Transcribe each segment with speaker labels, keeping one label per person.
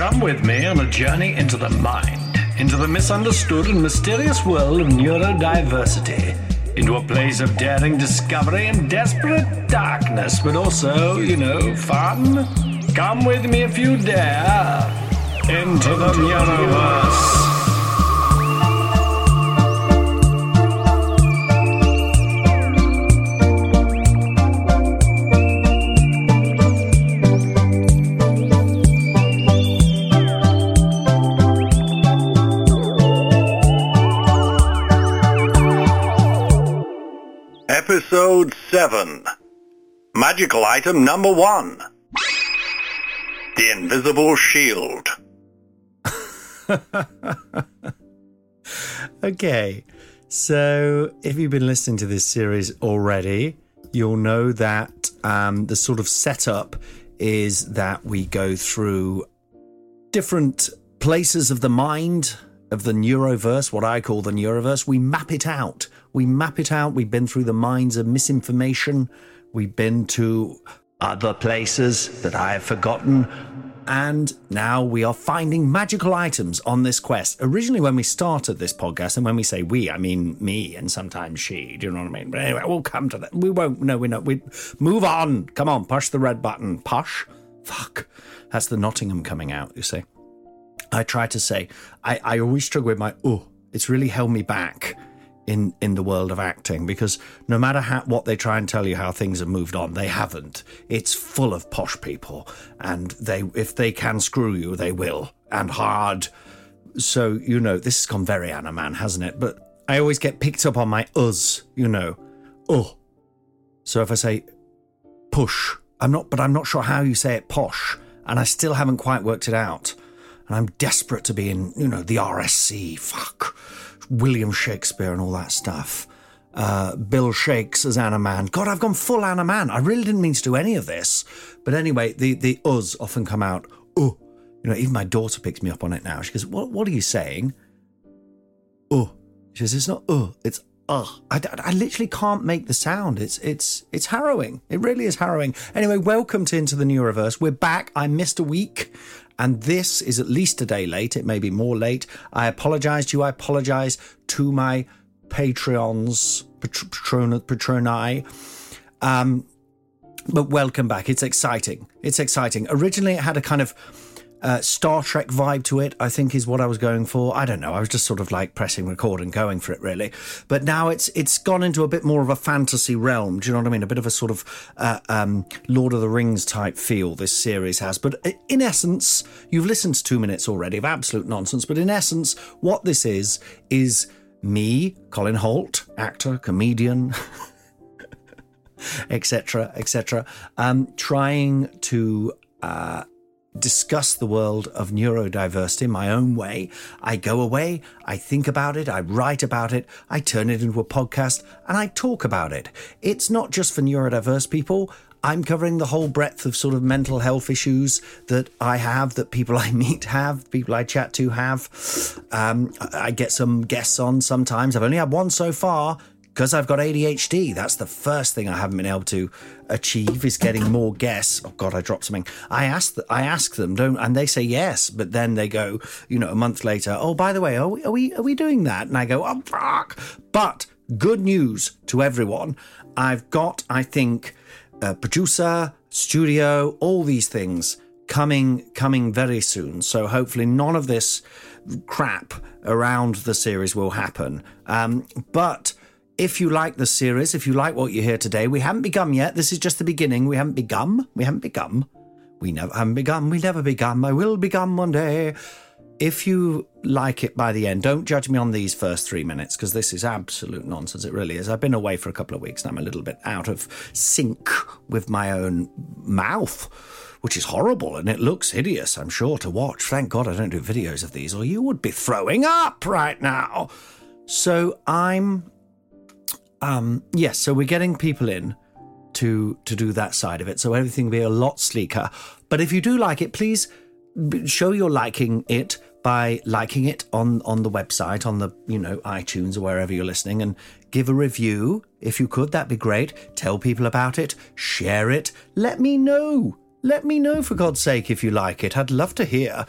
Speaker 1: Come with me on a journey into the mind, into the misunderstood and mysterious world of neurodiversity, into a place of daring discovery and desperate darkness, but also, you know, fun. Come with me if you dare into the universe.
Speaker 2: Episode 7 Magical item number 1 The Invisible Shield.
Speaker 3: Okay, so if you've been listening to this series already, you'll know that um, the sort of setup is that we go through different places of the mind of the neuroverse, what I call the neuroverse. We map it out. We map it out. We've been through the minds of misinformation. We've been to other places that I have forgotten. And now we are finding magical items on this quest. Originally, when we started this podcast, and when we say we, I mean me and sometimes she. Do you know what I mean? But anyway, we'll come to that. We won't. No, we know. We move on. Come on, push the red button. Push. Fuck. That's the Nottingham coming out. You see. I try to say. I I always struggle with my oh. It's really held me back in in the world of acting because no matter how, what they try and tell you how things have moved on, they haven't. It's full of posh people, and they if they can screw you, they will, and hard. So you know this has gone very Anna Mann, hasn't it? But I always get picked up on my us, you know, oh. So if I say push, I'm not, but I'm not sure how you say it posh, and I still haven't quite worked it out. And I'm desperate to be in, you know, the RSC. Fuck. William Shakespeare and all that stuff. Uh, Bill Shakes as Anna Mann. God, I've gone full Anna Mann. I really didn't mean to do any of this. But anyway, the, the us often come out, oh. You know, even my daughter picks me up on it now. She goes, What, what are you saying? Oh. She says, It's not uh, it's uh. I, I literally can't make the sound. It's it's it's harrowing. It really is harrowing. Anyway, welcome to Into the Neuroverse. We're back. I missed a week and this is at least a day late. It may be more late. I apologize to you. I apologize to my Patreons, Patron, Patroni. Um, but welcome back. It's exciting. It's exciting. Originally, it had a kind of uh, Star Trek vibe to it, I think is what I was going for. I don't know. I was just sort of like pressing record and going for it, really. But now it's it's gone into a bit more of a fantasy realm. Do you know what I mean? A bit of a sort of uh, um, Lord of the Rings type feel this series has. But in essence, you've listened to two minutes already of absolute nonsense. But in essence, what this is is me, Colin Hoult, actor, comedian. etc etc um trying to uh discuss the world of neurodiversity my own way. I go away, I think about it, I write about it, I turn it into a podcast, and I talk about it. It's not just for neurodiverse people. I'm covering the whole breadth of sort of mental health issues that I have, that people I meet have, people I chat to have. Um, I get some guests on sometimes. I've only had one so far because I've got ADHD, that's the first thing I haven't been able to achieve is getting more guests. Oh God, I dropped something. I ask, I ask them, don't, and they say yes, but then they go, you know, a month later. Oh, by the way, are we, are we, are we doing that? And I go, oh fuck. But good news to everyone. I've got, I think, a producer, studio, all these things coming, coming very soon. So hopefully, none of this crap around the series will happen. Um, but if you like the series, if you like what you hear today, we haven't begun yet. This is just the beginning. We haven't begun. We haven't begun. We never haven't begun. We never begun. I will begun one day. if you like it by the end, don't judge me on these first three minutes because this is absolute nonsense. It really is. I've been away for a couple of weeks and I'm a little bit out of sync with my own mouth, which is horrible and it looks hideous, I'm sure, to watch. Thank God I don't do videos of these or you would be throwing up right now. So I'm, um, yes, so we're getting people in to to do that side of it. So everything will be a lot sleeker. But if you do like it, please show you're liking it by liking it on on the website on the you know iTunes or wherever you're listening and give a review if you could that'd be great tell people about it share it let me know let me know for god's sake if you like it i'd love to hear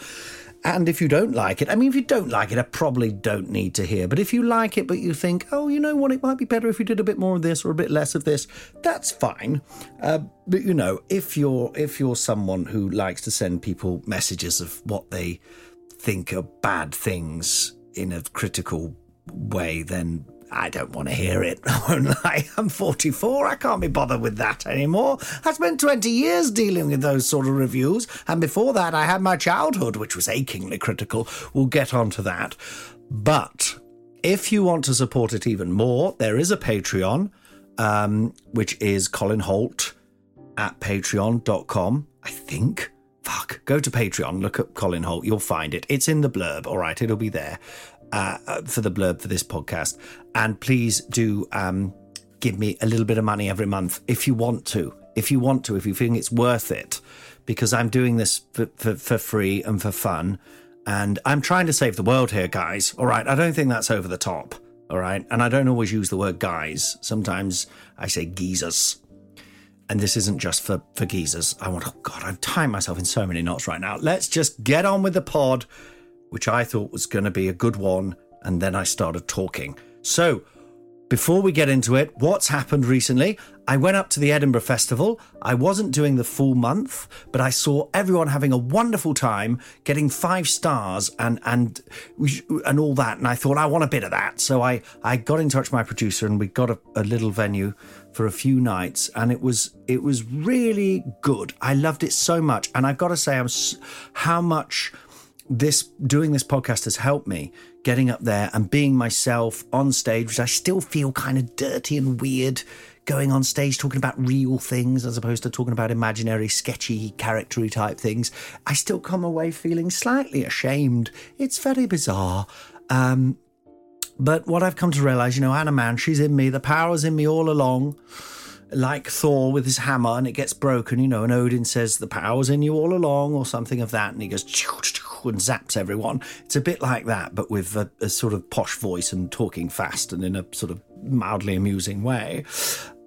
Speaker 3: and if you don't like it, I mean, if you don't like it, I probably don't need to hear. But if you like it, but you think, oh, you know what, it might be better if you did a bit more of this or a bit less of this, that's fine. Uh, but you know, if you're if you're someone who likes to send people messages of what they think are bad things in a critical way, then I don't want to hear it. I'm 44. I can't be bothered with that anymore. I spent 20 years dealing with those sort of reviews, and before that, I had my childhood, which was achingly critical. We'll get onto that. But if you want to support it even more, there is a Patreon, um, which is Colin Hoult at patreon.com, I think. Fuck. Go to Patreon, look up Colin Hoult, you'll find it. It's in the blurb, all right, it'll be there uh, uh, for the blurb for this podcast. And please do um, give me a little bit of money every month if you want to. If you want to, if you think it's worth it, because I'm doing this for, for, for free and for fun. And I'm trying to save the world here, guys. All right. I don't think that's over the top. All right. And I don't always use the word guys. Sometimes I say geezers. And this isn't just for, for geezers. I want, oh God, I'm tying myself in so many knots right now. Let's just get on with the pod which I thought was going to be a good one, and then I started talking. So, before we get into it, what's happened recently? I went up to the Edinburgh Festival. I wasn't doing the full month, but I saw everyone having a wonderful time, getting five stars and and and all that. And I thought I want a bit of that. So I I got in touch with my producer and we got a, a little venue for a few nights, and it was it was really good. I loved it so much, and I've got to say, I'm how much this doing this podcast has helped me getting up there and being myself on stage, which I still feel kind of dirty and weird going on stage talking about real things as opposed to talking about imaginary, sketchy, charactery type things. I still come away feeling slightly ashamed. It's very bizarre. Um, but what I've come to realize, you know, Anna Mann, she's in me. The power's in me all along like Thor with his hammer and it gets broken, you know, and Odin says, The power's in you all along, or something of that. And he goes, and zaps everyone. It's a bit like that, but with a, a sort of posh voice and talking fast and in a sort of mildly amusing way.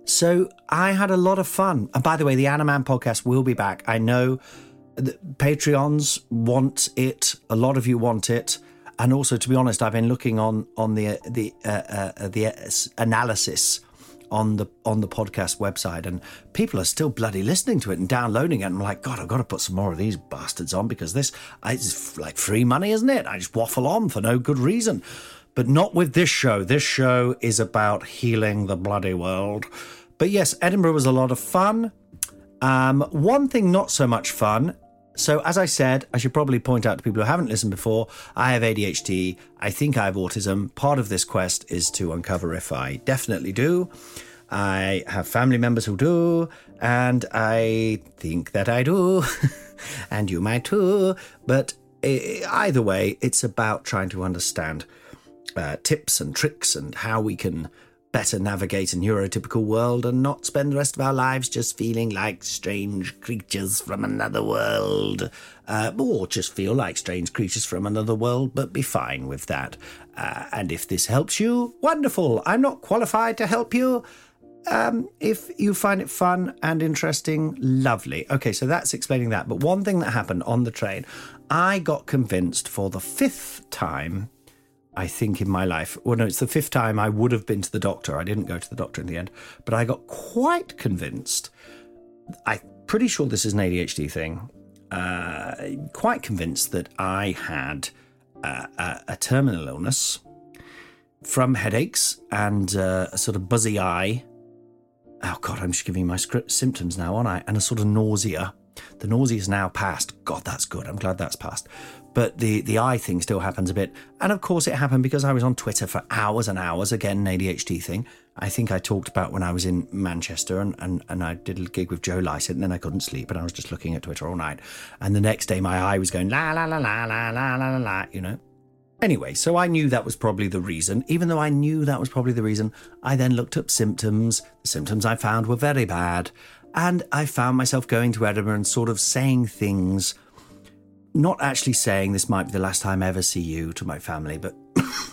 Speaker 3: So I had a lot of fun. And by the way, the Anna Mann podcast will be back. I know the Patreons want it. A lot of you want it. And also, to be honest, I've been looking on on the the uh, uh, the analysis on the on the podcast website, and people are still bloody listening to it and downloading it. And I'm like, God, I've got to put some more of these bastards on because this is like free money, isn't it? I just waffle on for no good reason. But not with this show. This show is about healing the bloody world. But yes, Edinburgh was a lot of fun. Um, one thing not so much fun so, as I said, I should probably point out to people who haven't listened before I have ADHD. I think I have autism. Part of this quest is to uncover if I definitely do. I have family members who do, and I think that I do, and you might too. But either way, it's about trying to understand uh, tips and tricks and how we can better navigate a neurotypical world and not spend the rest of our lives just feeling like strange creatures from another world. Uh, or just feel like strange creatures from another world, but be fine with that. Uh, and if this helps you, wonderful. I'm not qualified to help you. Um, if you find it fun and interesting, lovely. Okay, so that's explaining that. But one thing that happened on the train, I got convinced for the fifth time I think, in my life. Well, no, it's the fifth time I would have been to the doctor. I didn't go to the doctor in the end, but I got quite convinced. I'm pretty sure this is an ADHD thing. Uh, quite convinced that I had uh, a, a, terminal illness from headaches and uh, a sort of buzzy eye. Oh God, I'm just giving my script symptoms now, aren't I? And a sort of nausea The nausea's now passed. God, that's good. I'm glad that's passed. But the, the eye thing still happens a bit. And of course, it happened because I was on Twitter for hours and hours. Again, an ADHD thing. I think I talked about when I was in Manchester and, and, and I did a gig with Joe Lycett and then I couldn't sleep and I was just looking at Twitter all night. And the next day, my eye was going la la la la la la la la, you know. Anyway, so I knew that was probably the reason. Even though I knew that was probably the reason, I then looked up symptoms. The symptoms I found were very bad. And I found myself going to Edinburgh and sort of saying things, not actually saying this might be the last time I ever see you to my family, but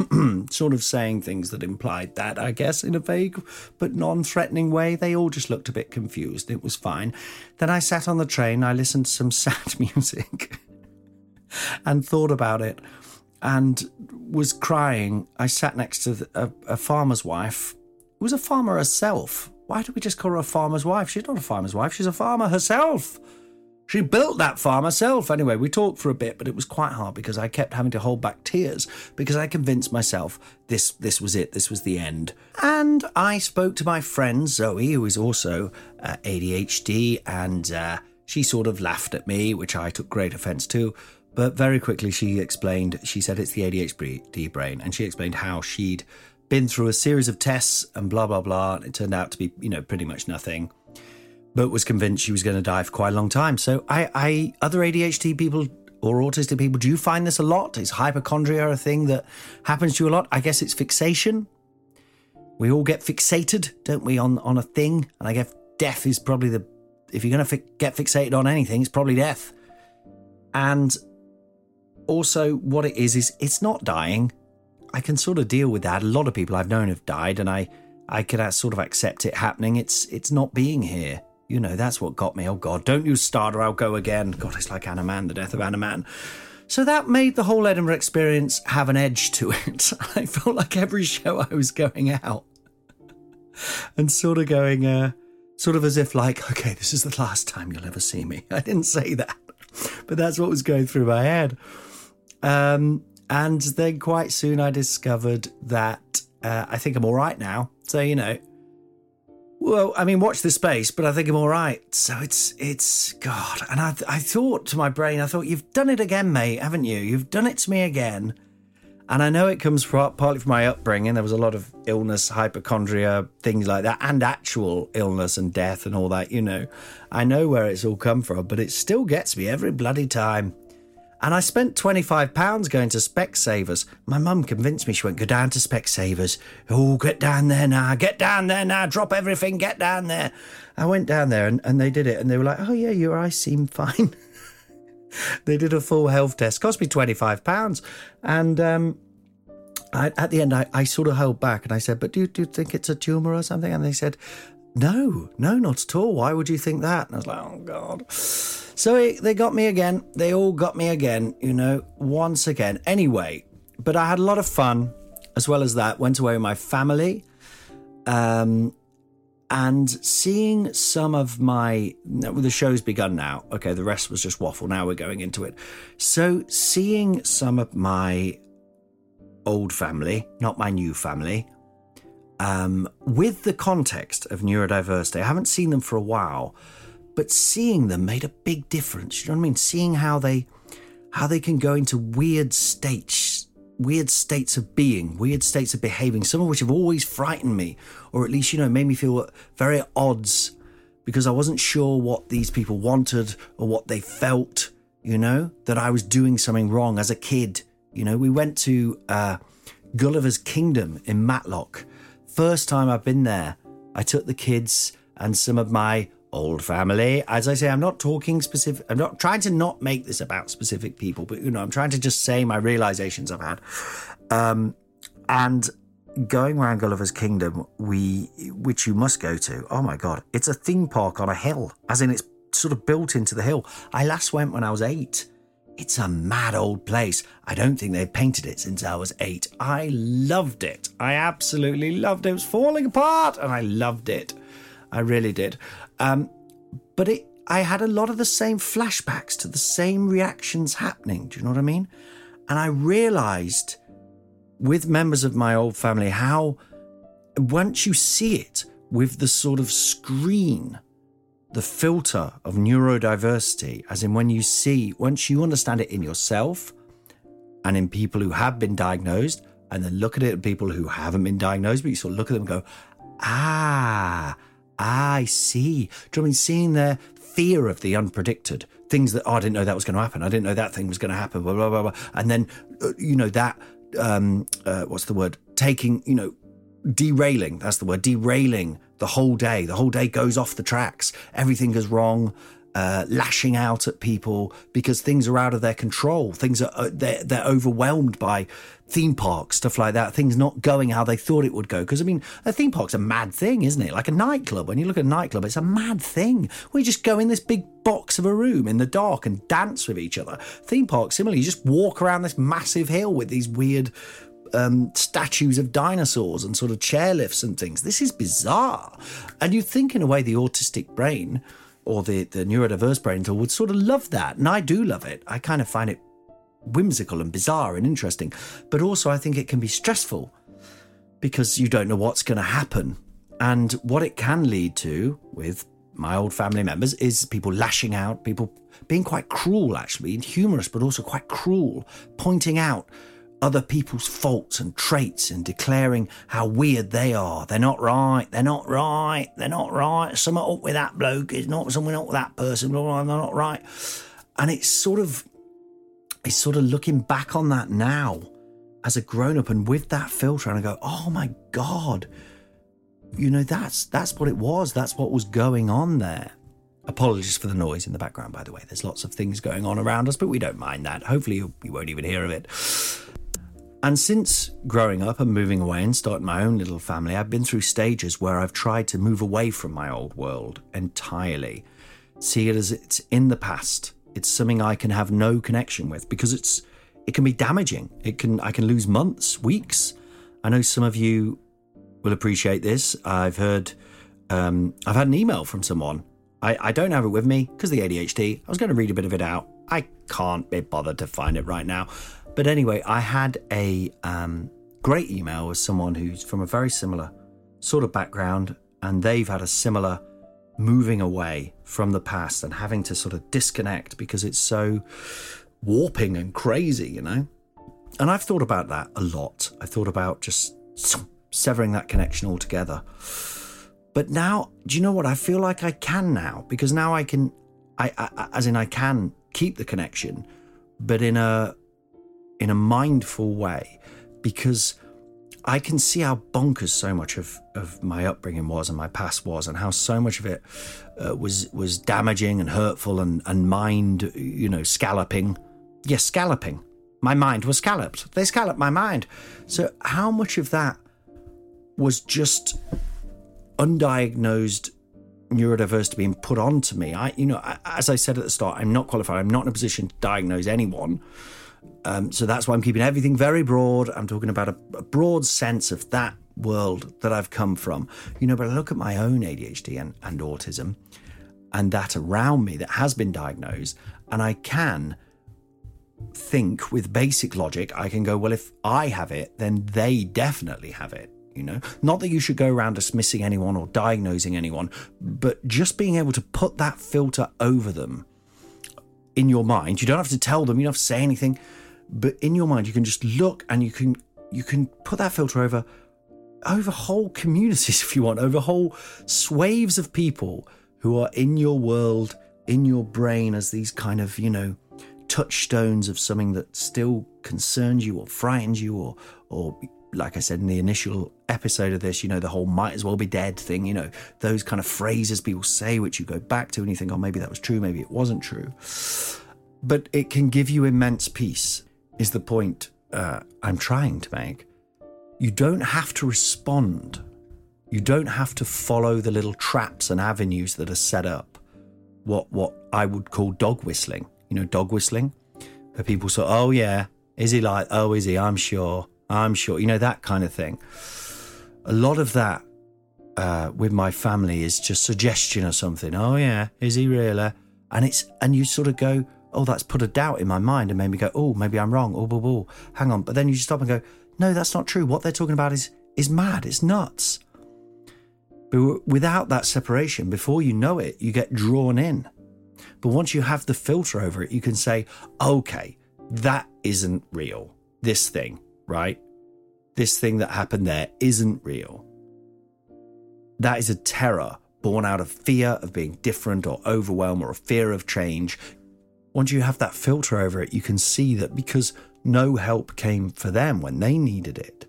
Speaker 3: sort of saying things that implied that, I guess, in a vague but non threatening way. They all just looked a bit confused. It was fine. Then I sat on the train, I listened to some sad music and thought about it and was crying. I sat next to a, a farmer's wife who was a farmer herself. Why do we just call her a farmer's wife? She's not a farmer's wife, she's a farmer herself. She built that farm herself. Anyway, we talked for a bit, but it was quite hard because I kept having to hold back tears because I convinced myself this this was it, this was the end. And I spoke to my friend Zoe, who is also uh, ADHD, and uh, she sort of laughed at me, which I took great offence to. But very quickly, she explained, she said it's the ADHD brain, and she explained how she'd been through a series of tests and blah, blah, blah. And it turned out to be, you know, pretty much nothing, but was convinced she was going to die for quite a long time. So, I, I, other ADHD people or autistic people, do you find this a lot? Is hypochondria a thing that happens to you a lot? I guess it's fixation. We all get fixated, don't we, on, on a thing? And I guess death is probably the, if you're going to fi- get fixated on anything, it's probably death. And also, what it is is it's not dying. I can sort of deal with that. A lot of people I've known have died, and I I uh, sort of accept it happening. It's it's not being here. You know, that's what got me. Oh God, don't you start or I'll go again. God, it's like Anna Mann, the death of Anna Mann. So that made the whole Edinburgh experience have an edge to it. I felt like every show I was going out and sort of going, uh, sort of as if like, okay, this is the last time you'll ever see me. I didn't say that, but that's what was going through my head. Um, and then quite soon I discovered that uh, I think I'm all right now. So, you know, well, I mean, watch the space, but I think I'm all right. So it's, it's, God. And I, I thought to my brain, I thought, you've done it again, mate, haven't you? You've done it to me again. And I know it comes partly from my upbringing. There was a lot of illness, hypochondria, things like that, and actual illness and death and all that, you know. I know where it's all come from, but it still gets me every bloody time. And I spent £25 going to Specsavers. My mum convinced me she went, go down to Specsavers. Oh, get down there now, get down there now, drop everything, get down there. I went down there and, and they did it and they were like, oh, yeah, your eyes seem fine. they did a full health test, cost me £25. And um, I, at the end, I, I sort of held back and I said, but do do you think it's a tumour or something? And they said, no, no, not at all. Why would you think that? And I was like, oh, God. So it, they got me again. They all got me again, you know, once again. Anyway, but I had a lot of fun as well as that. Went away with my family. Um, and seeing some of my the show's begun now okay the rest was just waffle now we're going into it so seeing some of my old family not my new family um, with the context of neurodiversity i haven't seen them for a while but seeing them made a big difference. You know what I mean? Seeing how they how they can go into weird states, weird states of being, weird states of behaving, some of which have always frightened me, or at least, you know, made me feel very at odds because I wasn't sure what these people wanted or what they felt, you know, that I was doing something wrong as a kid. You know, we went to uh, Gulliver's Kingdom in Matlock. First time I've been there, I took the kids and some of my old family. As I say, I'm not talking specific, I'm not trying to not make this about specific people, but you know, I'm trying to just say my realizations I've had. Um, and going around Gulliver's Kingdom, we, which you must go to, oh my God, it's a theme park on a hill, as in it's sort of built into the hill. I last went when I was eight. It's a mad old place. I don't think they've painted it since I was eight. I loved it. I absolutely loved it. It was falling apart and I loved it. I really did. Um, but it, I had a lot of the same flashbacks to the same reactions happening. Do you know what I mean? And I realized with members of my old family how once you see it with the sort of screen the filter of neurodiversity, as in when you see, once you understand it in yourself and in people who have been diagnosed, and then look at it in people who haven't been diagnosed, but you sort of look at them and go, ah, I see. Do you mean? Seeing their fear of the unpredicted, things that, oh, I didn't know that was going to happen. I didn't know that thing was going to happen, blah, blah, blah, blah. And then, uh, you know, that, um, uh, what's the word? Taking, you know, derailing, that's the word, derailing the whole day. The whole day goes off the tracks. Everything goes wrong. Uh, lashing out at people because things are out of their control. Things are uh, they're, they're overwhelmed by theme parks, stuff like that. Things not going how they thought it would go. Because I mean, a theme park's a mad thing, isn't it? Like a nightclub. When you look at a nightclub, it's a mad thing. We just go in this big box of a room in the dark and dance with each other. Theme park, similarly, you just walk around this massive hill with these weird um, statues of dinosaurs and sort of chairlifts and things. This is bizarre. And you think, in a way, the autistic brain or the, the neurodiverse brain would sort of love that. And I do love it. I kind of find it whimsical and bizarre and interesting. But also, I think it can be stressful because you don't know what's going to happen. And what it can lead to with my old family members is people lashing out, people being quite cruel, actually, humorous, but also quite cruel, pointing out other people's faults and traits and declaring how weird they are. They're not right. They're not right. They're not right. Something up with that bloke. It's not something up with that person. They're not right. And it's sort of, it's sort of looking back on that now as a grown up and with that filter, and I go, oh my god, you know that's that's what it was. That's what was going on there. Apologies for the noise in the background, by the way. There's lots of things going on around us, but we don't mind that. Hopefully, you, you won't even hear of it. And since growing up and moving away and starting my own little family, I've been through stages where I've tried to move away from my old world entirely. See it as it's in the past. It's something I can have no connection with because it's it can be damaging. It can I can lose months, weeks. I know some of you will appreciate this. I've heard um, I've had an email from someone. I, I don't have it with me because the ADHD. I was going to read a bit of it out. I can't be bothered to find it right now. But anyway, I had a um, great email with someone who's from a very similar sort of background, and they've had a similar moving away from the past and having to sort of disconnect because it's so warping and crazy, you know? And I've thought about that a lot. I thought about just severing that connection altogether. But now, do you know what? I feel like I can now because now I can, I, I as in I can keep the connection, but in a in a mindful way because I can see how bonkers so much of, of my upbringing was and my past was, and how so much of it uh, was was damaging and hurtful and, and mind, you know, scalloping. Yes, scalloping. My mind was scalloped. They scalloped my mind. So, how much of that was just undiagnosed neurodiversity being put onto me? I, you know, as I said at the start, I'm not qualified. I'm not in a position to diagnose anyone. Um, so that's why I'm keeping everything very broad. I'm talking about a, a, broad sense of that world that I've come from. You know, but I look at my own ADHD and, and autism and that around me that has been diagnosed, and I can think with basic logic, I can go, well, if I have it, then they definitely have it. You know, not that you should go around dismissing anyone or diagnosing anyone, but just being able to put that filter over them in your mind. You don't have to tell them, you don't have to say anything but in your mind you can just look and you can you can put that filter over over whole communities if you want over whole swaves of people who are in your world in your brain as these kind of you know touchstones of something that still concerns you or frightens you or or like I said in the initial episode of this, you know, the whole might as well be dead thing, you know, those kind of phrases people say, which you go back to and you think, oh, maybe that was true, maybe it wasn't true. But it can give you immense peace is the point uh, I'm trying to make. You don't have to respond. You don't have to follow the little traps and avenues that are set up. What what I would call dog whistling. You know, dog whistling, where people say, "Oh yeah, is he like? Oh, is he? I'm sure. I'm sure." You know that kind of thing. A lot of that uh, with my family is just suggestion or something. Oh yeah, is he really? And it's and you sort of go, oh, that's put a doubt in my mind and made me go, oh, maybe I'm wrong. Oh, oh, oh, hang on. But then you stop and go, no, that's not true. What they're talking about is is mad. It's nuts. But without that separation, before you know it, you get drawn in. But once you have the filter over it, you can say, okay, that isn't real. This thing, right? This thing that happened there isn't real. That is a terror born out of fear of being different or overwhelmed or a fear of change. Once you have that filter over it, you can see that because no help came for them when they needed it,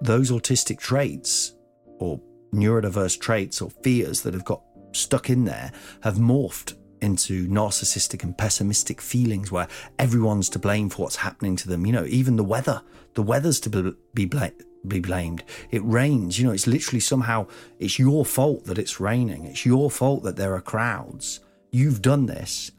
Speaker 3: those autistic traits or neurodiverse traits or fears that have got stuck in there have morphed into narcissistic and pessimistic feelings where everyone's to blame for what's happening to them. You know, even the weather, the weather's to be, be, bla- be blamed. It rains, you know, it's literally somehow it's your fault that it's raining. It's your fault that there are crowds. You've done this.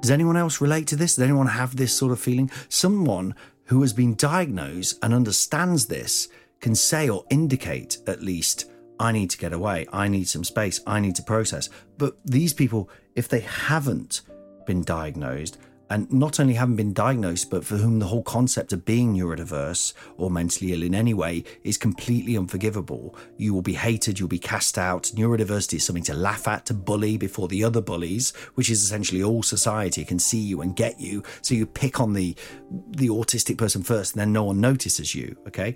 Speaker 3: Does anyone else relate to this? Does anyone have this sort of feeling? Someone who has been diagnosed and understands this can say or indicate at least, I need to get away, I need some space, I need to process. But these people, if they haven't been diagnosed, and not only haven't been diagnosed, but for whom the whole concept of being neurodiverse or mentally ill in any way is completely unforgivable. You will be hated, you'll be cast out. Neurodiversity is something to laugh at, to bully before the other bullies, which is essentially all society can see you and get you. So you pick on the the autistic person first, and then no one notices you. Okay,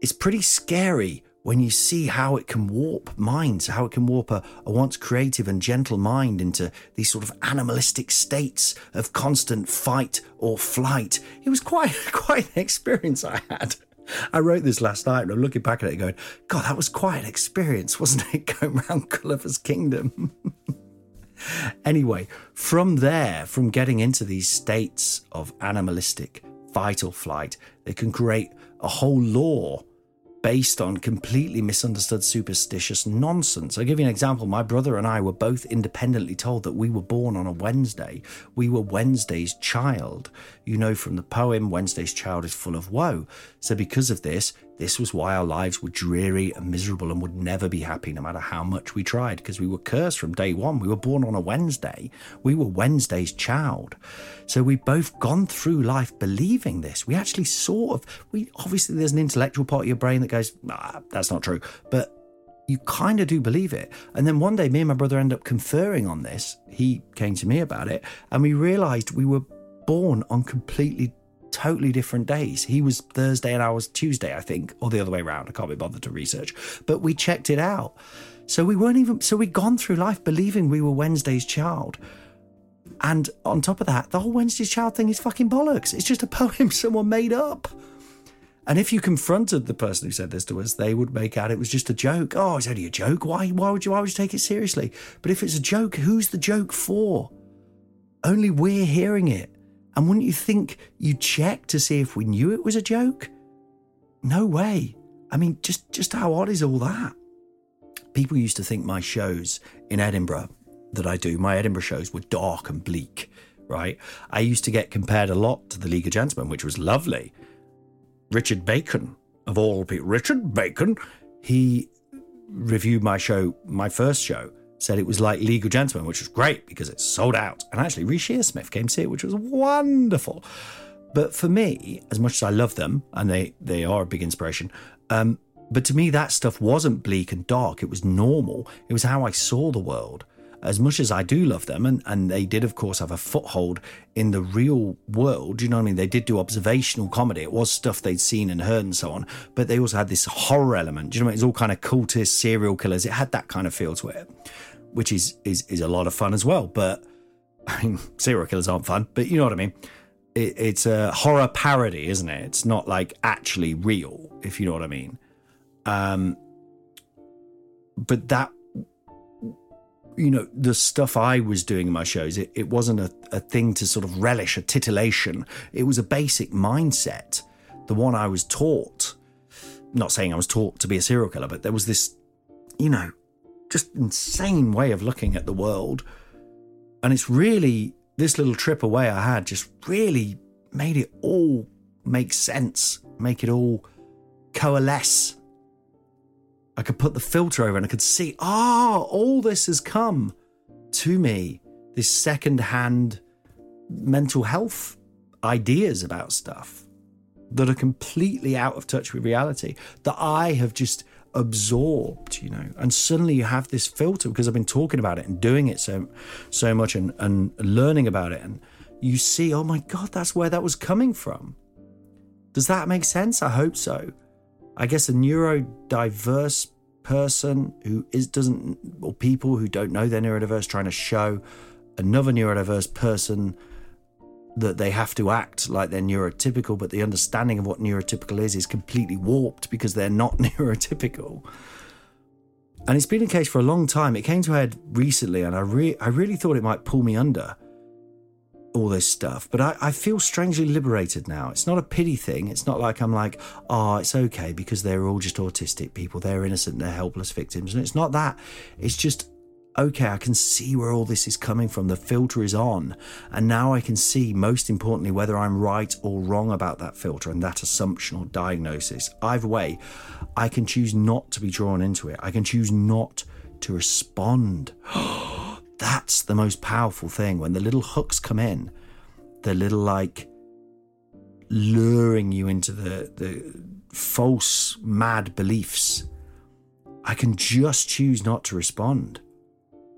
Speaker 3: it's pretty scary when you see how it can warp minds, how it can warp a, a, once creative and gentle mind into these sort of animalistic states of constant fight or flight. It was quite quite an experience I had. I wrote this last night and I'm looking back at it going, God, that was quite an experience, wasn't it? Going around Gulliver's Kingdom. anyway, from there, from getting into these states of animalistic fight or flight, they can create a whole law based on completely misunderstood superstitious nonsense. I'll give you an example. My brother and I were both independently told that we were born on a Wednesday. We were Wednesday's child. You know from the poem, Wednesday's child is full of woe. So, because of this, this was why our lives were dreary and miserable and would never be happy no matter how much we tried, because we were cursed from day one. We were born on a Wednesday. We were Wednesday's child. So we both gone through life believing this. We actually sort of, we obviously there's an intellectual part of your brain that goes, that's not true. But you kind of do believe it. And then one day, me and my brother end up conferring on this. He came to me about it, and we realized we were born on completely totally different days. He was Thursday and I was Tuesday, I think, or the other way around. I can't be bothered to research, but we checked it out. So we weren't even, so we'd gone through life believing we were Wednesday's child. And on top of that, the whole Wednesday's child thing is fucking bollocks. It's just a poem someone made up. And if you confronted the person who said this to us, they would make out it was just a joke. Oh, it's only a joke. Why? Why would you? Why would you take it seriously? But if it's a joke, who's the joke for? Only we're hearing it. And wouldn't you think you'd check to see if we knew it was a joke? No way. I mean, just, just how odd is all that? People used to think my shows in Edinburgh that I do, my Edinburgh shows were dark and bleak, right? I used to get compared a lot to the League of Gentlemen, which was lovely. Richard Bacon, of all people, Richard Bacon, he reviewed my show, my first show, said it was like Legal Gentlemen, which was great because it sold out. And actually, Reece Shearsmith came to see it, which was wonderful. But for me, as much as I love them, and they, they are a big inspiration, um, but to me, that stuff wasn't bleak and dark. It was normal. It was how I saw the world. As much as I do love them, and, and they did, of course, have a foothold in the real world. You know what I mean? They did do observational comedy. It was stuff they'd seen and heard and so on. But they also had this horror element. Do you know what I mean? It's all kind of cultist, serial killers. It had that kind of feel to it which is is is a lot of fun as well. But I mean, serial killers aren't fun, but you know what I mean. It, it's a horror parody, isn't it? It's not like actually real, if you know what I mean. Um, but that you know the stuff i was doing in my shows it, it wasn't a, a thing to sort of relish a titillation it was a basic mindset the one i was taught not saying i was taught to be a serial killer but there was this you know just insane way of looking at the world. And it's really this little trip away I had just really made it all make sense, make it all coalesce. I could put the filter over and I could see, ah, oh, all this has come to me. This second-hand mental health ideas about stuff that are completely out of touch with reality that I have just absorbed, you know. And suddenly you have this filter because I've been talking about it and doing it so so much and, and learning about it. And you see, oh my God, that's where that was coming from. Does that make sense? I hope so. I guess a neurodiverse person who is doesn't or people who don't know they're neurodiverse trying to show another neurodiverse person that they have to act like they're neurotypical, but the understanding of what neurotypical is is completely warped because they're not neurotypical. And it's been the case for a long time. It came to a head recently, and I, re- I really thought it might pull me under all this stuff. But I, I feel strangely liberated now. It's not a pity thing. It's not like I'm like, oh, it's okay because they're all just autistic people. They're innocent, they're helpless victims. And it's not that. It's just okay, I can see where all this is coming from. The filter is on. And now I can see, most importantly, whether I'm right or wrong about that filter and that assumption or diagnosis. Either way, I can choose not to be drawn into it. I can choose not to respond. That's the most powerful thing. When the little hooks come in, the little like luring you into the, the false, mad beliefs. I can just choose not to respond.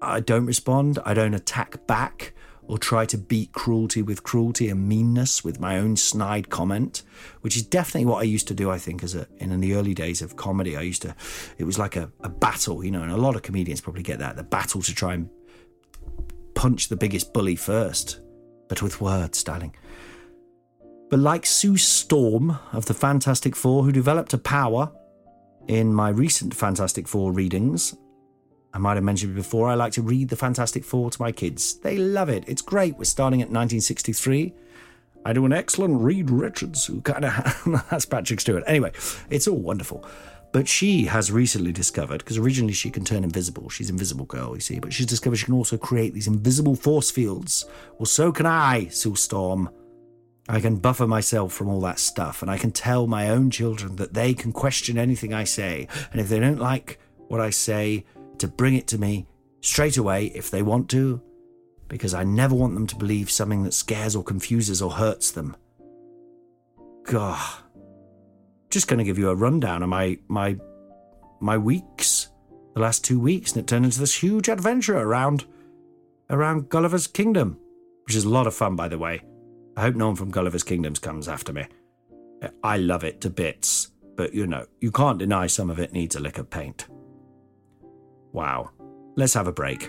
Speaker 3: I don't respond. I don't attack back or try to beat cruelty with cruelty and meanness with my own snide comment, which is definitely what I used to do. I think as a in the early days of comedy, I used to. It was like a, a battle, you know, and a lot of comedians probably get that the battle to try and punch the biggest bully first, but with words, darling. But like Sue Storm of the Fantastic Four, who developed a power in my recent Fantastic Four readings, I might have mentioned before, I like to read the Fantastic Four to my kids. They love it. It's great. We're starting at 1963. I do an excellent Reed Richards, who kind of that's Patrick Stewart. Anyway, it's all wonderful. But she has recently discovered, because originally she can turn invisible. She's invisible girl, you see, but she's discovered she can also create these invisible force fields. Well, so can I, Sue Storm. I can buffer myself from all that stuff, and I can tell my own children that they can question anything I say. And if they don't like what I say, to bring it to me straight away if they want to, because I never want them to believe something that scares or confuses or hurts them. God. Just going to give you a rundown of my my my weeks, the last two weeks, and it turned into this huge adventure around around Gulliver's Kingdom, which is a lot of fun, by the way. I hope no one from Gulliver's Kingdoms comes after me. I love it to bits, but you know, you can't deny some of it needs a lick of paint. Wow. Let's have a break.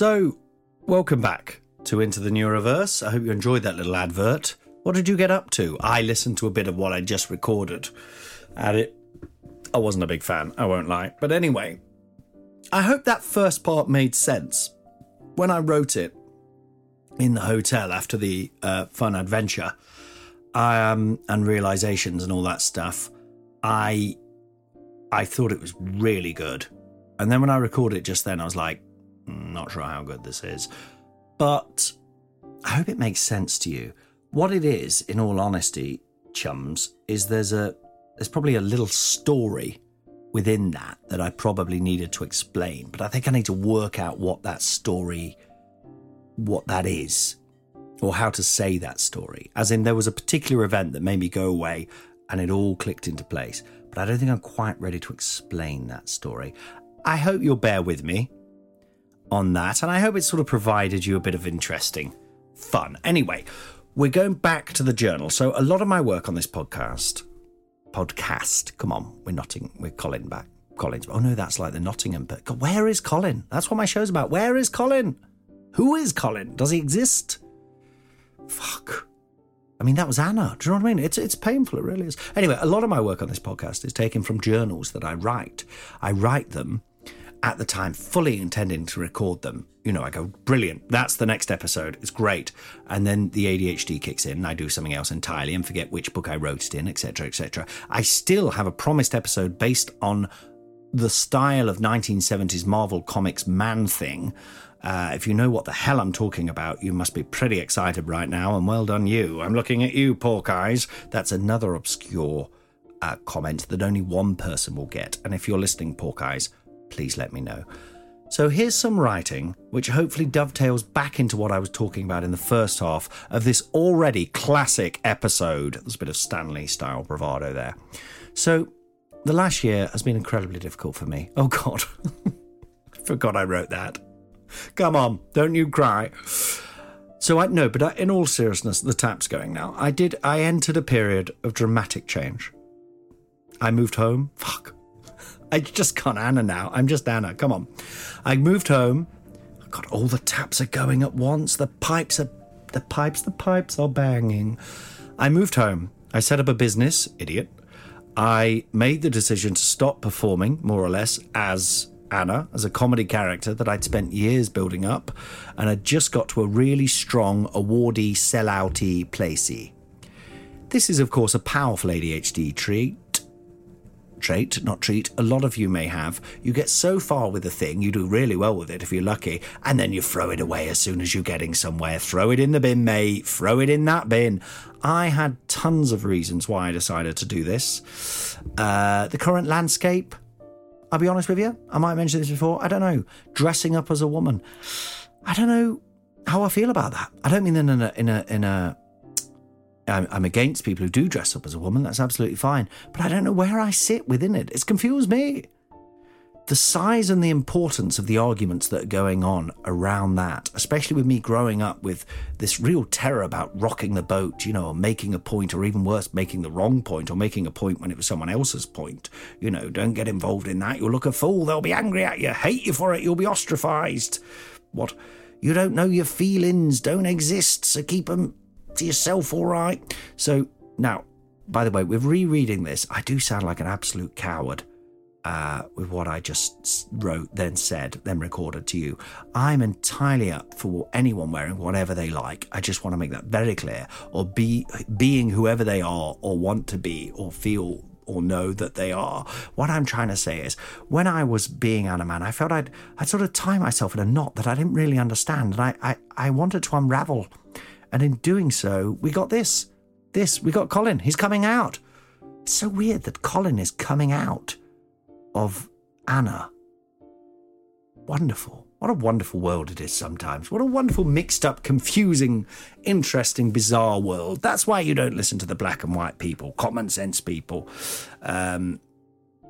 Speaker 3: So, welcome back to Into the Neuroverse. I hope you enjoyed that little advert. What did you get up to? I listened to a bit of what I just recorded. And it, I wasn't a big fan, I won't lie. But anyway, I hope that first part made sense. When I wrote it in the hotel after the uh, fun adventure um, and realizations and all that stuff, I I thought it was really good. And then when I recorded it just then, I was like, not sure how good this is, but I hope it makes sense to you. What it is, in all honesty, chums, is there's a there's probably a little story within that that I probably needed to explain, but I think I need to work out what that story, what that is, or how to say that story. As in, there was a particular event that made me go away and it all clicked into place, but I don't think I'm quite ready to explain that story. I hope you'll bear with me on that, and I hope it sort of provided you a bit of interesting fun. Anyway, we're going back to the journal. So, a lot of my work on this podcast podcast. Come on, we're Notting, we're Colin back. Colin's. Oh no, that's like the Nottingham. But where is Colin? That's what my show's about. Where is Colin? Who is Colin? Does he exist? Fuck. I mean, that was Anna. Do you know what I mean? It's it's painful. It really is. Anyway, a lot of my work on this podcast is taken from journals that I write. I write them at the time, fully intending to record them. You know, I go, brilliant, that's the next episode, it's great. And then the ADHD kicks in, and I do something else entirely and forget which book I wrote it in, etc., etc. I still have a promised episode based on the style of 1970s Marvel Comics Man Thing. Uh, if you know what the hell I'm talking about, you must be pretty excited right now, and well done you. I'm looking at you, pork eyes. That's another obscure uh, comment that only one person will get. And if you're listening, pork eyes, please let me know. So here's some writing which hopefully dovetails back into what I was talking about in the first half of this already classic episode. There's a bit of Stan Lee style bravado there. So the last year has been incredibly difficult for me. Oh God, I forgot I wrote that. Come on, don't you cry. So I no, but in all seriousness, the tap's going now. I did. I entered a period of dramatic change. I moved home. Fuck. I just can't Anna now. I'm just Anna. Come on. I moved home. God, all the taps are going at once. The pipes are, the pipes, the pipes are banging. I moved home. I set up a business, idiot. I made the decision to stop performing, more or less, as Anna, as a comedy character that I'd spent years building up, and had just got to a really strong, awardee, sellouty placey. This is, of course, a powerful ADHD treat trait, not treat, a lot of you may have. You get so far with a thing, you do really well with it if you're lucky, and then you throw it away as soon as you're getting somewhere. Throw it in the bin, mate. Throw it in that bin. I had tons of reasons why I decided to do this. Uh, the current landscape, I'll be honest with you, I might mention this before. I don't know. Dressing up as a woman. I don't know how I feel about that. I don't mean in a in a in a I'm, against people who do dress up as a woman. That's absolutely fine. But I don't know where I sit within it. It's confused me. The size and the importance of the arguments that are going on around that, especially with me growing up with this real terror about rocking the boat, you know, or making a point, or even worse, making the wrong point, or making a point when it was someone else's point. You know, don't get involved in that. You'll look a fool. They'll be angry at you, hate you for it. You'll be ostracized. What? You don't know your feelings don't exist, so keep them to yourself, all right? So, now, by the way, with rereading this, I do sound like an absolute coward uh, with what I just wrote, then said, then recorded to you. I'm entirely up for anyone wearing whatever they like. I just want to make that very clear. Or be being whoever they are, or want to be, or feel or know that they are. What I'm trying to say is, when I was being Anna Mann, I felt I'd I'd sort of tie myself in a knot that I didn't really understand, and I I, I wanted to unravel and in doing so, we got this. This, we got Colin. He's coming out. It's so weird that Colin is coming out of Anna. Wonderful. What a wonderful world it is sometimes. What a wonderful, mixed up, confusing, interesting, bizarre world. That's why you don't listen to the black and white people, common sense people. Um,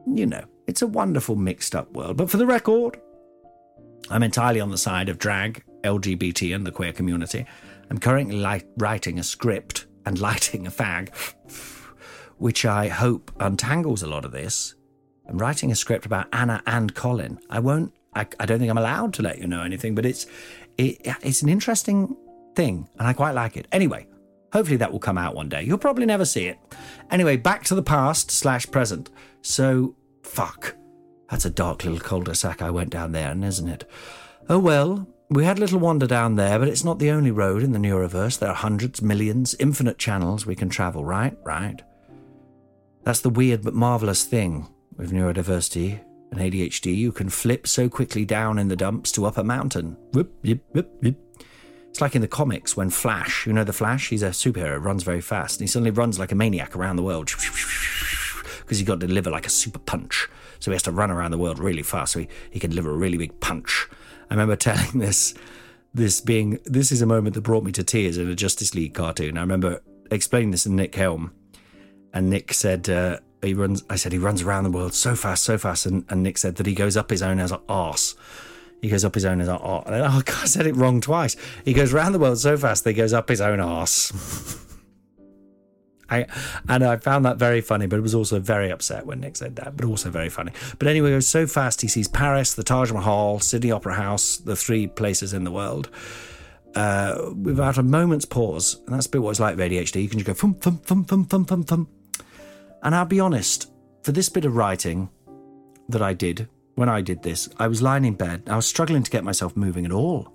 Speaker 3: you know, it's a wonderful, mixed up world. But for the record, I'm entirely on the side of drag, LGBT, and the queer community. I'm currently writing a script and lighting a fag, which I hope untangles a lot of this. I'm writing a script about Anna and Colin. I won't. I, I don't think I'm allowed to let you know anything, but it's it, it's an interesting thing, and I quite like it. Anyway, hopefully that will come out one day. You'll probably never see it. Anyway, back to the past slash present. So fuck. That's a dark little cul-de-sac I went down there, isn't it? Oh well, we had a little wander down there, but it's not the only road in the Neuroverse. There are hundreds, millions, infinite channels we can travel, right? Right. That's the weird but marvelous thing with neurodiversity and ADHD. You can flip so quickly down in the dumps to up a mountain. It's like in the comics when Flash, you know the Flash? He's a superhero, runs very fast, and he suddenly runs like a maniac around the world. because he's got to deliver like a super punch. So he has to run around the world really fast so he, he can deliver a really big punch. I remember telling this this being this is a moment that brought me to tears in a Justice League cartoon. I remember explaining this to Nick Helm, and Nick said uh, he runs. I said he runs around the world so fast, so fast, and, and Nick said that he goes up his own as an arse. He goes up his own as an arse. Oh, God, I said it wrong twice. He goes around the world so fast that he goes up his own arse. I, and I found that very funny, but it was also very upset when Nick said that, but also very funny. But anyway, he goes so fast, he sees Paris, the Taj Mahal, Sydney Opera House, the three places in the world, uh, without a moment's pause. And that's a bit what it's like with ADHD. You can just go thump, thump, thump, thump, thump, thump, thump. And I'll be honest, for this bit of writing that I did, when I did this, I was lying in bed. I was struggling to get myself moving at all.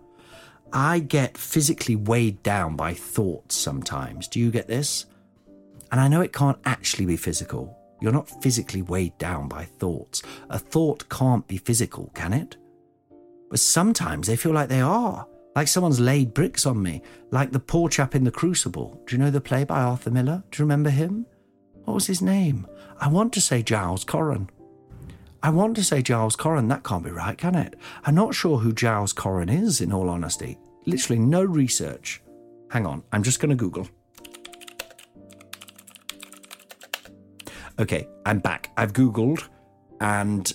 Speaker 3: I get physically weighed down by thoughts sometimes. Do you get this? And I know it can't actually be physical. You're not physically weighed down by thoughts. A thought can't be physical, can it? But sometimes they feel like they are. Like someone's laid bricks on me, like the poor chap in The Crucible. Do you know the play by Arthur Miller? Do you remember him? What was his name? I want to say Giles Corran. I want to say Giles Corran. That can't be right, can it? I'm not sure who Giles Corran is, in all honesty. Literally no research. Hang on, I'm just going to Google. Okay, I'm back. I've Googled and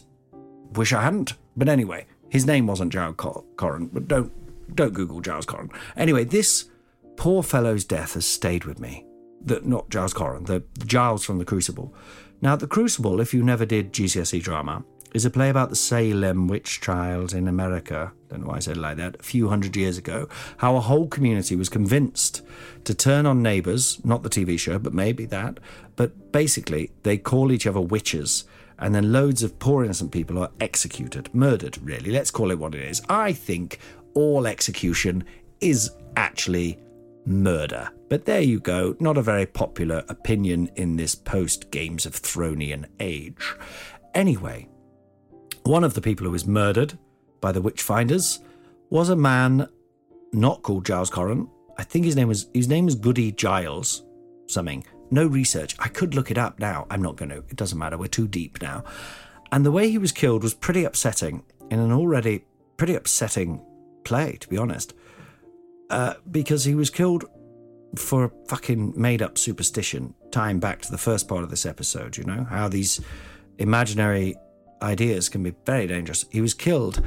Speaker 3: wish I hadn't. But anyway, his name wasn't Giles Cor- Corran, but don't don't Google Giles Corran. Anyway, this poor fellow's death has stayed with me. The, not Giles Corran, the Giles from the Crucible. Now, the Crucible, if you never did GCSE drama, is a play about the Salem witch trials in America. Don't know why I said like that. A few hundred years ago, how a whole community was convinced to turn on neighbours, not the TV show, but maybe that. But basically, they call each other witches, and then loads of poor innocent people are executed, murdered, really. Let's call it what it is. I think all execution is actually murder. But there you go, not a very popular opinion in this post Games of Thronian age. Anyway, one of the people who was murdered by the Witchfinders was a man not called Giles Corran. I think his name was his name was Goody Giles, something. No research. I could look it up now. I'm not going to. It doesn't matter. We're too deep now. And the way he was killed was pretty upsetting in an already pretty upsetting play, to be honest, uh, because he was killed for a fucking made up superstition. Tying back to the first part of this episode, you know how these imaginary ideas can be very dangerous. He was killed,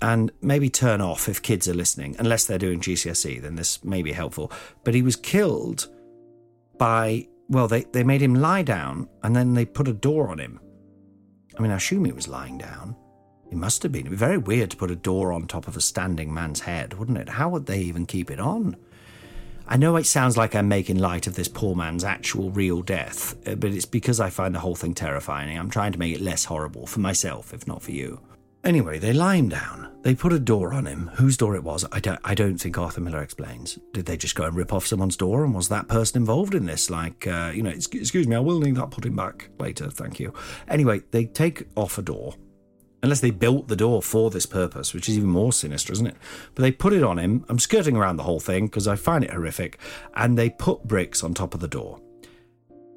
Speaker 3: and maybe turn off if kids are listening, unless they're doing GCSE, then this may be helpful. But he was killed by, well, they, they made him lie down and then they put a door on him. I mean, I assume he was lying down. He must have been. It'd be very weird to put a door on top of a standing man's head, wouldn't it? How would they even keep it on? I know it sounds like I'm making light of this poor man's actual real death, uh, but it's because I find the whole thing terrifying. I'm trying to make it less horrible for myself, if not for you. Anyway, they lie him down. They put a door on him. Whose door it was, I don't, I don't think Arthur Miller explains. Did they just go and rip off someone's door, and was that person involved in this? Like, uh, you know, excuse me, I will need that putting back later, thank you. Anyway, they take off a door Unless they built the door for this purpose, which is even more sinister, isn't it? But they put it on him. I'm skirting around the whole thing because I find it horrific. And they put bricks on top of the door,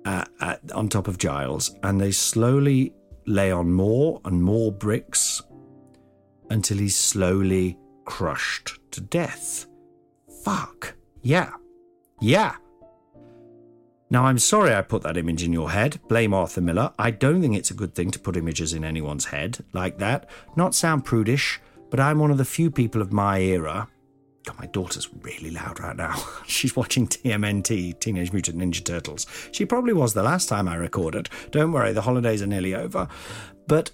Speaker 3: uh, at, on top of Giles, and they slowly lay on more and more bricks until he's slowly crushed to death. Fuck. Yeah. Yeah. Now, I'm sorry I put that image in your head. Blame Arthur Miller. I don't think it's a good thing to put images in anyone's head like that. Not sound prudish, but I'm one of the few people of my era. God, my daughter's really loud right now. She's watching TMNT, Teenage Mutant Ninja Turtles. She probably was the last time I recorded. Don't worry, the holidays are nearly over. But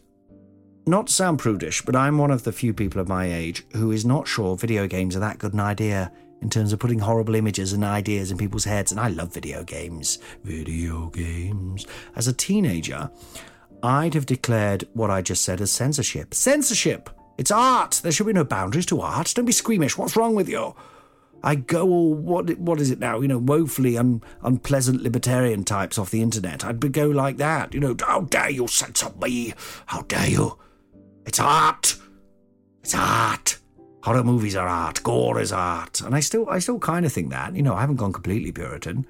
Speaker 3: not sound prudish, but I'm one of the few people of my age who is not sure video games are that good an idea in terms of putting horrible images and ideas in people's heads. And I love video games. Video games. As a teenager, I'd have declared what I just said as censorship. Censorship! It's art! There should be no boundaries to art. Don't be squeamish. What's wrong with you? I go all what what is it now? You know, woefully un, unpleasant libertarian types off the internet. I'd go like that. You know, how dare you censor me? How dare you? It's art. It's art horror movies are art, gore is art, and I still I still kind of think that. You know, I haven't gone completely Puritan.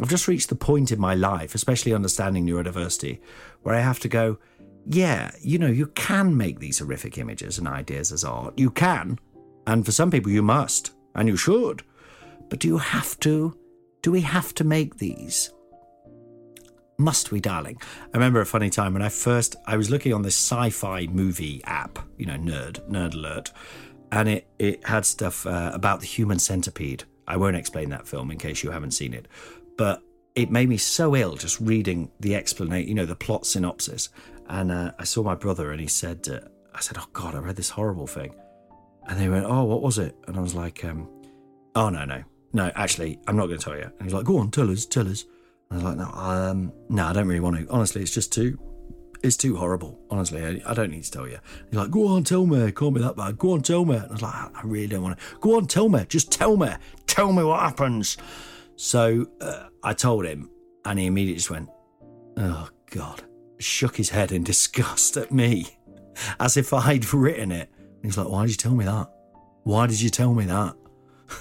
Speaker 3: I've just reached the point in my life, especially understanding neurodiversity, where I have to go, yeah, you know, you can make these horrific images and ideas as art. You can. And for some people, you must, and you should. But do you have to? Do we have to make these? Must we, darling? I remember a funny time when I first I was looking on this sci-fi movie app, you know, nerd, nerd alert, and it it had stuff uh, about the human centipede. I won't explain that film in case you haven't seen it, but it made me so ill just reading the explanation, you know, the plot synopsis. And uh, I saw my brother, and he said, uh, "I said, oh God, I read this horrible thing," and they went, "Oh, what was it?" And I was like, um, "Oh no, no, no, actually, I'm not going to tell you." And he's like, "Go on, tell us, tell us." And I was like, "No, um, no, I don't really want to. Honestly, it's just too." It's too horrible, honestly. I, I don't need to tell you. He's like, go on, tell me. Call can't that bad. Go on, tell me. And I was like, I really don't want to. Go on, tell me. Just tell me. Tell me what happens. So uh, I told him, and he immediately just went, Oh, God. Shook his head in disgust at me, as if I'd written it. And he's like, Why did you tell me that? Why did you tell me that?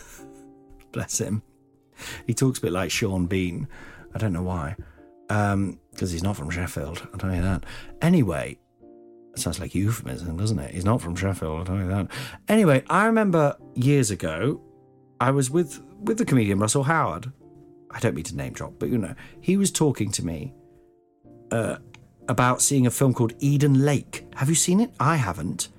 Speaker 3: Bless him. He talks a bit like Sean Bean. I don't know why. Because he's not from Sheffield. I'll tell you that. Anyway, sounds like euphemism, doesn't it? He's not from Sheffield, I'll tell you that. Anyway, I remember years ago, I was with, with the comedian Russell Howard. I don't mean to name drop, but you know, he was talking to me uh, about seeing a film called Eden Lake. Have you seen it? I haven't.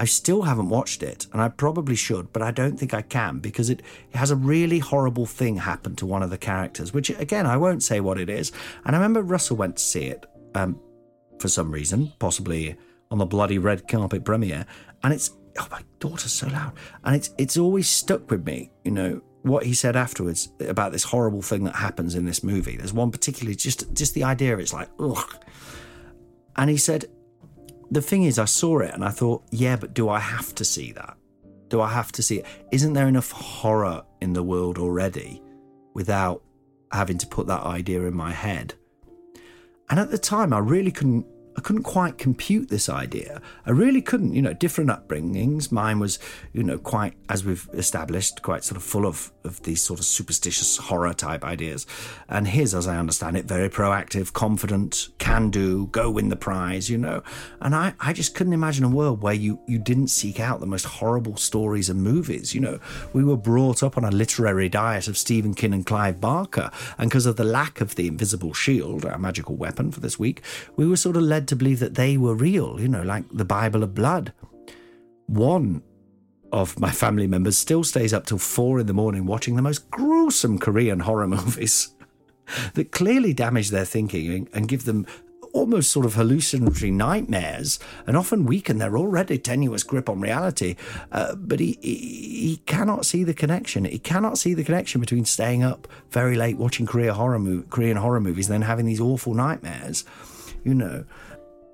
Speaker 3: I still haven't watched it, and I probably should, but I don't think I can because it, it, has a really horrible thing happen to one of the characters, which, again, I won't say what it is. And I remember Russell went to see it um, for some reason, possibly on the bloody red carpet premiere, and it's oh my daughter's so loud, and it's it's always stuck with me, you know. What he said afterwards about this horrible thing that happens in this movie. There's one particularly just just the idea. It's like ugh, and he said the thing is, I saw it and I thought, yeah, but do I have to see that? Do I have to see it? Isn't there enough horror in the world already without having to put that idea in my head? And at the time, I really couldn't I couldn't quite compute this idea. I really couldn't, you know, different upbringings. Mine was, you know, quite, as we've established, quite sort of full of, of these sort of superstitious horror type ideas. And his, as I understand it, very proactive, confident, can do, go win the prize, you know. And I, I just couldn't imagine a world where you, you didn't seek out the most horrible stories and movies. You know, we were brought up on a literary diet of Stephen King and Clive Barker. And because of the lack of the invisible shield, our magical weapon for this week, we were sort of led led to believe that they were real, you know, like the Bible of blood. One of my family members still stays up till four in the morning watching the most gruesome Korean horror movies that clearly damage their thinking and give them almost sort of hallucinatory nightmares and often weaken their already tenuous grip on reality. Uh, but he, he, he cannot see the connection. He cannot see the connection between staying up very late watching Korean horror, mo- Korean horror movies and then having these awful nightmares. You know,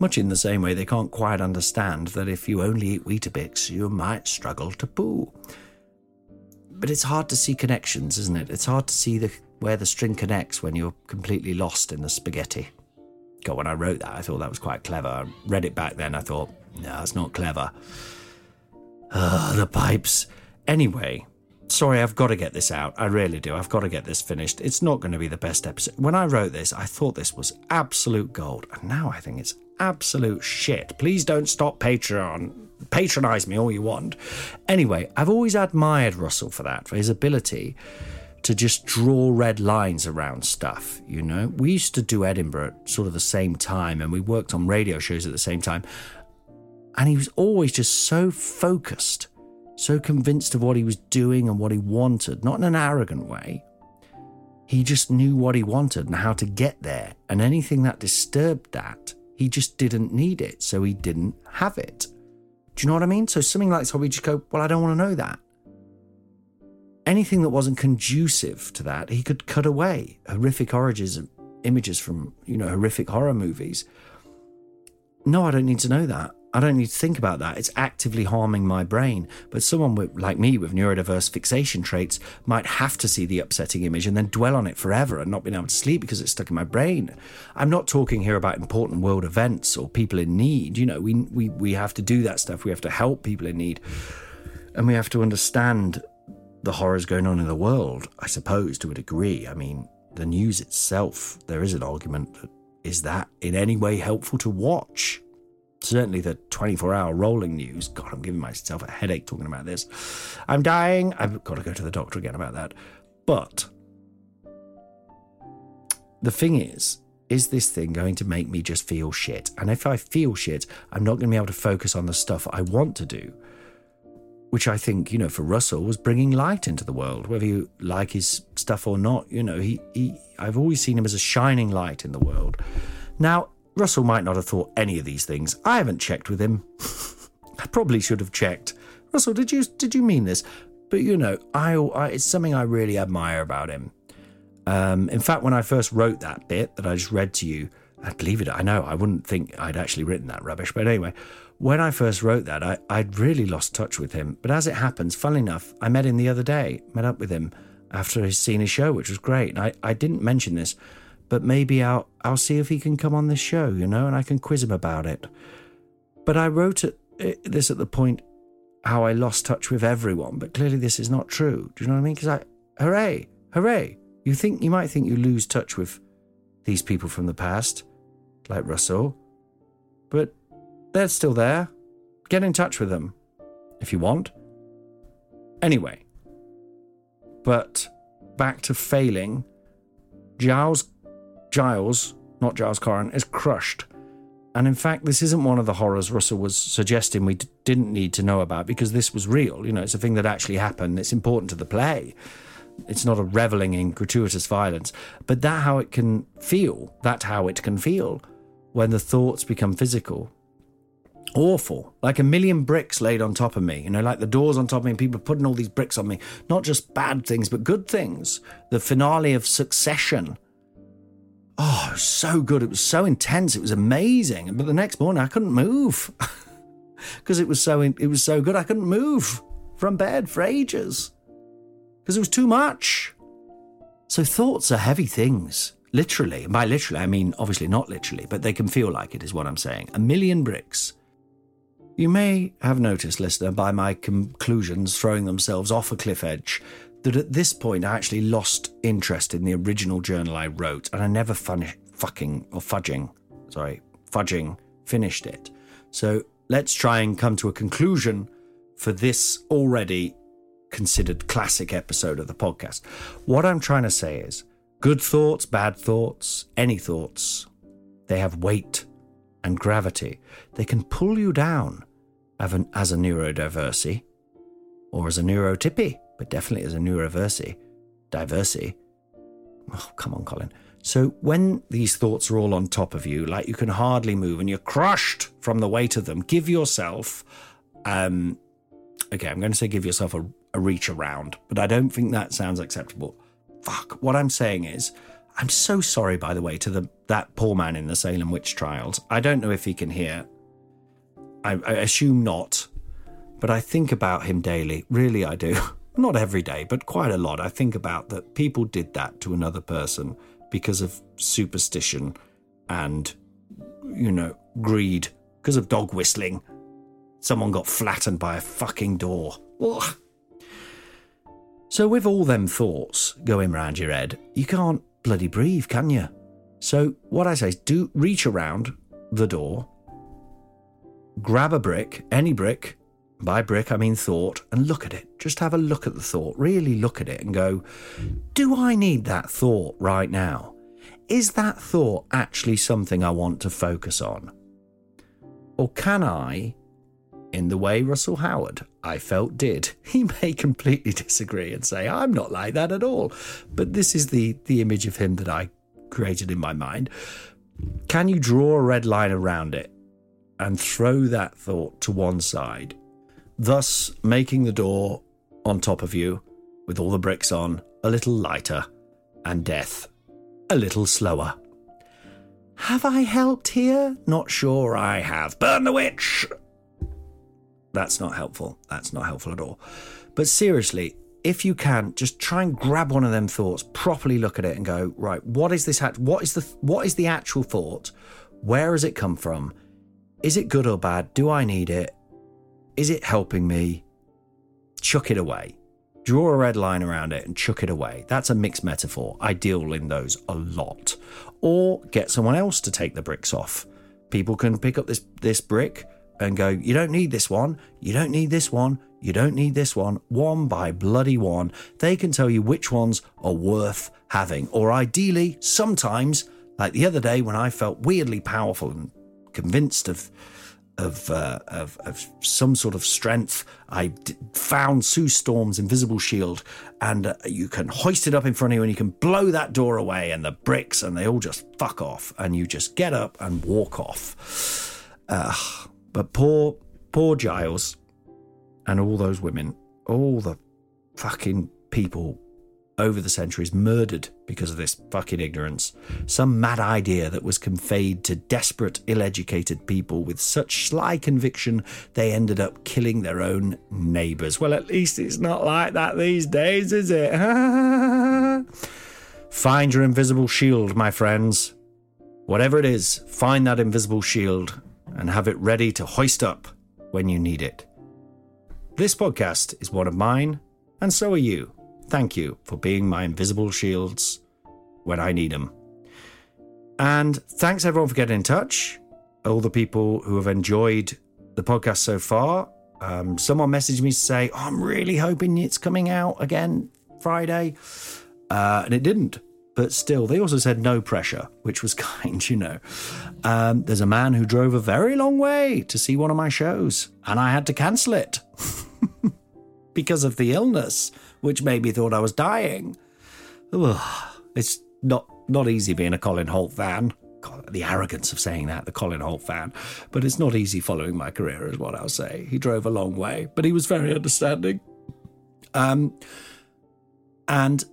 Speaker 3: much in the same way they can't quite understand that if you only eat Weetabix, you might struggle to poo. But it's hard to see connections, isn't it? It's hard to see the, where the string connects when you're completely lost in the spaghetti. God, when I wrote that, I thought that was quite clever. I read it back then, I thought, no, it's not clever. Ugh, the pipes. Anyway, sorry, I've got to get this out. I really do. I've got to get this finished. It's not going to be the best episode. When I wrote this, I thought this was absolute gold, and now I think it's absolute shit. Please don't stop Patreon. Patronize me all you want. Anyway, I've always admired Russell for that, for his ability to just draw red lines around stuff, you know? We used to do Edinburgh at sort of the same time and we worked on radio shows at the same time. And he was always just so focused, so convinced of what he was doing and what he wanted, not in an arrogant way. He just knew what he wanted and how to get there, and anything that disturbed that he just didn't need it, so he didn't have it. Do you know what I mean? So something like this, we just go, well, I don't want to know that. Anything that wasn't conducive to that, he could cut away. Horrific origins, images from, you know, horrific horror movies. No, I don't need to know that. I don't need to think about that. It's actively harming my brain. But someone with, like me with neurodiverse fixation traits might have to see the upsetting image and then dwell on it forever and not being able to sleep because it's stuck in my brain. I'm not talking here about important world events or people in need. You know, we, we, we have to do that stuff. We have to help people in need. And we have to understand the horrors going on in the world, I suppose, to a degree. I mean, the news itself, there is an argument that is that in any way helpful to watch? Certainly the 24 hour rolling news. God, I'm giving myself a headache talking about this. I'm dying. I've got to go to the doctor again about that. But the thing is, is this thing going to make me just feel shit? And if I feel shit, I'm not going to be able to focus on the stuff I want to do. Which I think, you know, for Russell was bringing light into the world, whether you like his stuff or not. You know, he, he I've always seen him as a shining light in the world. Now, Russell might not have thought any of these things. I haven't checked with him. I probably should have checked. Russell, did you did you mean this? But you know, I, I it's something I really admire about him. Um, in fact, when I first wrote that bit that I just read to you, I believe it. I know I wouldn't think I'd actually written that rubbish, but anyway, when I first wrote that, I, I'd really lost touch with him. But as it happens, funnily enough, I met him the other day, met up with him after he'd seen his show, which was great. And I, I didn't mention this, but maybe I'll I'll see if he can come on this show, you know, and I can quiz him about it. But I wrote it, this at the point how I lost touch with everyone, but clearly this is not true. Do you know what I mean? Because I, hooray, hooray! You think you might think you lose touch with these people from the past, like Russell, but they're still there. Get in touch with them if you want. Anyway, but back to failing. Giles, Giles, not Giles Corran, is crushed. And in fact, this isn't one of the horrors Russell was suggesting we d- didn't need to know about because this was real. You know, it's a thing that actually happened. It's important to the play. It's not a reveling in gratuitous violence, but that how it can feel. That how it can feel when the thoughts become physical. Awful, like a million bricks laid on top of me. You know, like the doors on top of me, people putting all these bricks on me. Not just bad things, but good things. The finale of Succession. Oh, so good. It was so intense. It was amazing. But the next morning, I couldn't move because it was so it was so good. I couldn't move from bed for ages because it was too much. So thoughts are heavy things, literally. And by literally, I mean obviously not literally, but they can feel like it, is what I'm saying. A million bricks. You may have noticed, listener, by my conclusions throwing themselves off a cliff edge, that at this point I actually lost interest in the original journal I wrote, and I never fun- fucking or fudging, sorry, fudging finished it. So let's try and come to a conclusion for this already considered classic episode of the podcast. What I'm trying to say is good thoughts, bad thoughts, any thoughts, they have weight and gravity. They can pull you down as a neurodiversity or as a neurotypy, but definitely as a neuroversy, diversity. Oh, come on, Colin. So when these thoughts are all on top of you, like you can hardly move and you're crushed from the weight of them, give yourself, um, okay, I'm going to say give yourself a, a reach around, but I don't think that sounds acceptable. Fuck. What I'm saying is, I'm so sorry, by the way, to the that poor man in the Salem witch trials. I don't know if he can hear. I, I assume not, but I think about him daily. Really, I do. Not every day, but quite a lot. I think about that people did that to another person because of superstition and, you know, greed, because of dog whistling. Someone got flattened by a fucking door. Ugh. So, with all them thoughts going round your head, you can't bloody breathe, can you? So, what I say is do reach around the door, grab a brick, any brick, by brick I mean thought, and look at it. Just have a look at the thought, really look at it and go, do I need that thought right now? Is that thought actually something I want to focus on? Or can I, in the way Russell Howard, I felt did, he may completely disagree and say, I'm not like that at all. But this is the, the image of him that I created in my mind. Can you draw a red line around it and throw that thought to one side thus making the door on top of you, with all the bricks on, a little lighter, and death a little slower. Have I helped here? Not sure I have. Burn the witch! That's not helpful. That's not helpful at all. But seriously, if you can, just try and grab one of them thoughts, properly look at it, and go, right, what is this? What is the what is the actual thought? Where has it come from? Is it good or bad? Do I need it? Is it helping me? Chuck it away. draw a red line around it and chuck it away. That's a mixed metaphor. I deal in those a lot. Or get someone else to take the bricks off. People can pick up this, this brick and go, You don't need this one. You don't need this one. You don't need this one. One by bloody one. They can tell you which ones are worth having. Or ideally, sometimes, like the other day when I felt weirdly powerful and convinced of of, uh, of, of some sort of strength. I d- found Sue Storm's invisible shield, and uh, you can hoist it up in front of you, and you can blow that door away, and the bricks, and they all just fuck off, and you just get up and walk off. Uh, but poor, poor Giles, and all those women, all the fucking people over the centuries murdered because of this fucking ignorance. Some mad idea that was conveyed to desperate, ill educated people with such sly conviction they ended up killing their own neighbours. Well, at least it's not like that these days, is it? find your invisible shield, my friends. Whatever it is, find that invisible shield and have it ready to hoist up when you need it. This podcast is one of mine, and so are you. Thank you for being my invisible shields when I need them. And thanks everyone for getting in touch. All the people who have enjoyed the podcast so far. Um, someone messaged me to say, oh, I'm really hoping it's coming out again Friday. Uh, and it didn't. But still, they also said no pressure, which was kind, you know. Um, there's a man who drove a very long way to see one of my shows, and I had to cancel it because of the illness which made me thought I was dying. Ugh, it's not not easy being a Colin Hoult fan. God, the arrogance of saying that, the Colin Hoult fan. But it's not easy following my career, is what I'll say. He drove a long way, but he was very understanding. Um, and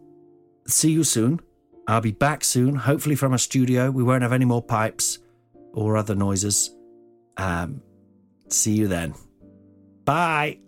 Speaker 3: see you soon. I'll be back soon, hopefully from a studio. We won't have any more pipes or other noises. Um, see you then. Bye.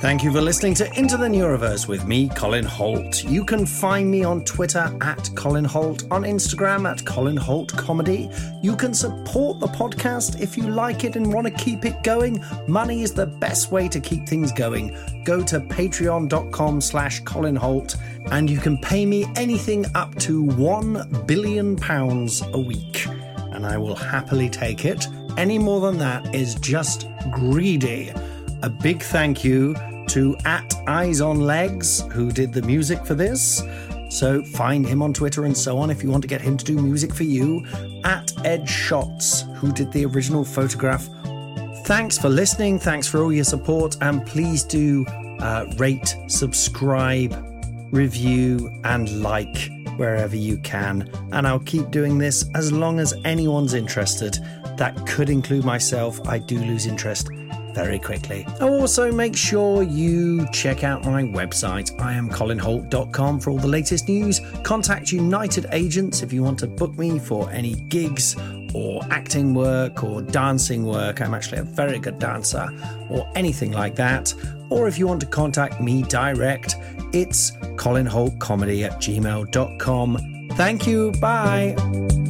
Speaker 3: Thank you for listening to Into the Neuroverse with me, Colin Hoult. You can find me on Twitter at Colin Hoult, on Instagram at Colin Hoult Comedy. You can support the podcast if you like it and want to keep it going. Money is the best way to keep things going. Go to patreon.com slash Colin Hoult and you can pay me anything up to one billion pounds a week. And I will happily take it. Any more than that is just greedy. A big thank you to at Eyes on Legs, who did the music for this. So find him on Twitter and so on if you want to get him to do music for you. At Ed Shots, who did the original photograph. Thanks for listening. Thanks for all your support. And please do uh, rate, subscribe, review, and like wherever you can. And I'll keep doing this as long as anyone's interested. That could include myself. I do lose interest very quickly. Oh, also, make sure you check out my website, I am iamcolinhoult.com, for all the latest news. Contact United Agents if you want to book me for any gigs or acting work or dancing work. I'm actually a very good dancer or anything like that. Or if you want to contact me direct, it's colinhoultcomedy at gmail.com. Thank you. Bye.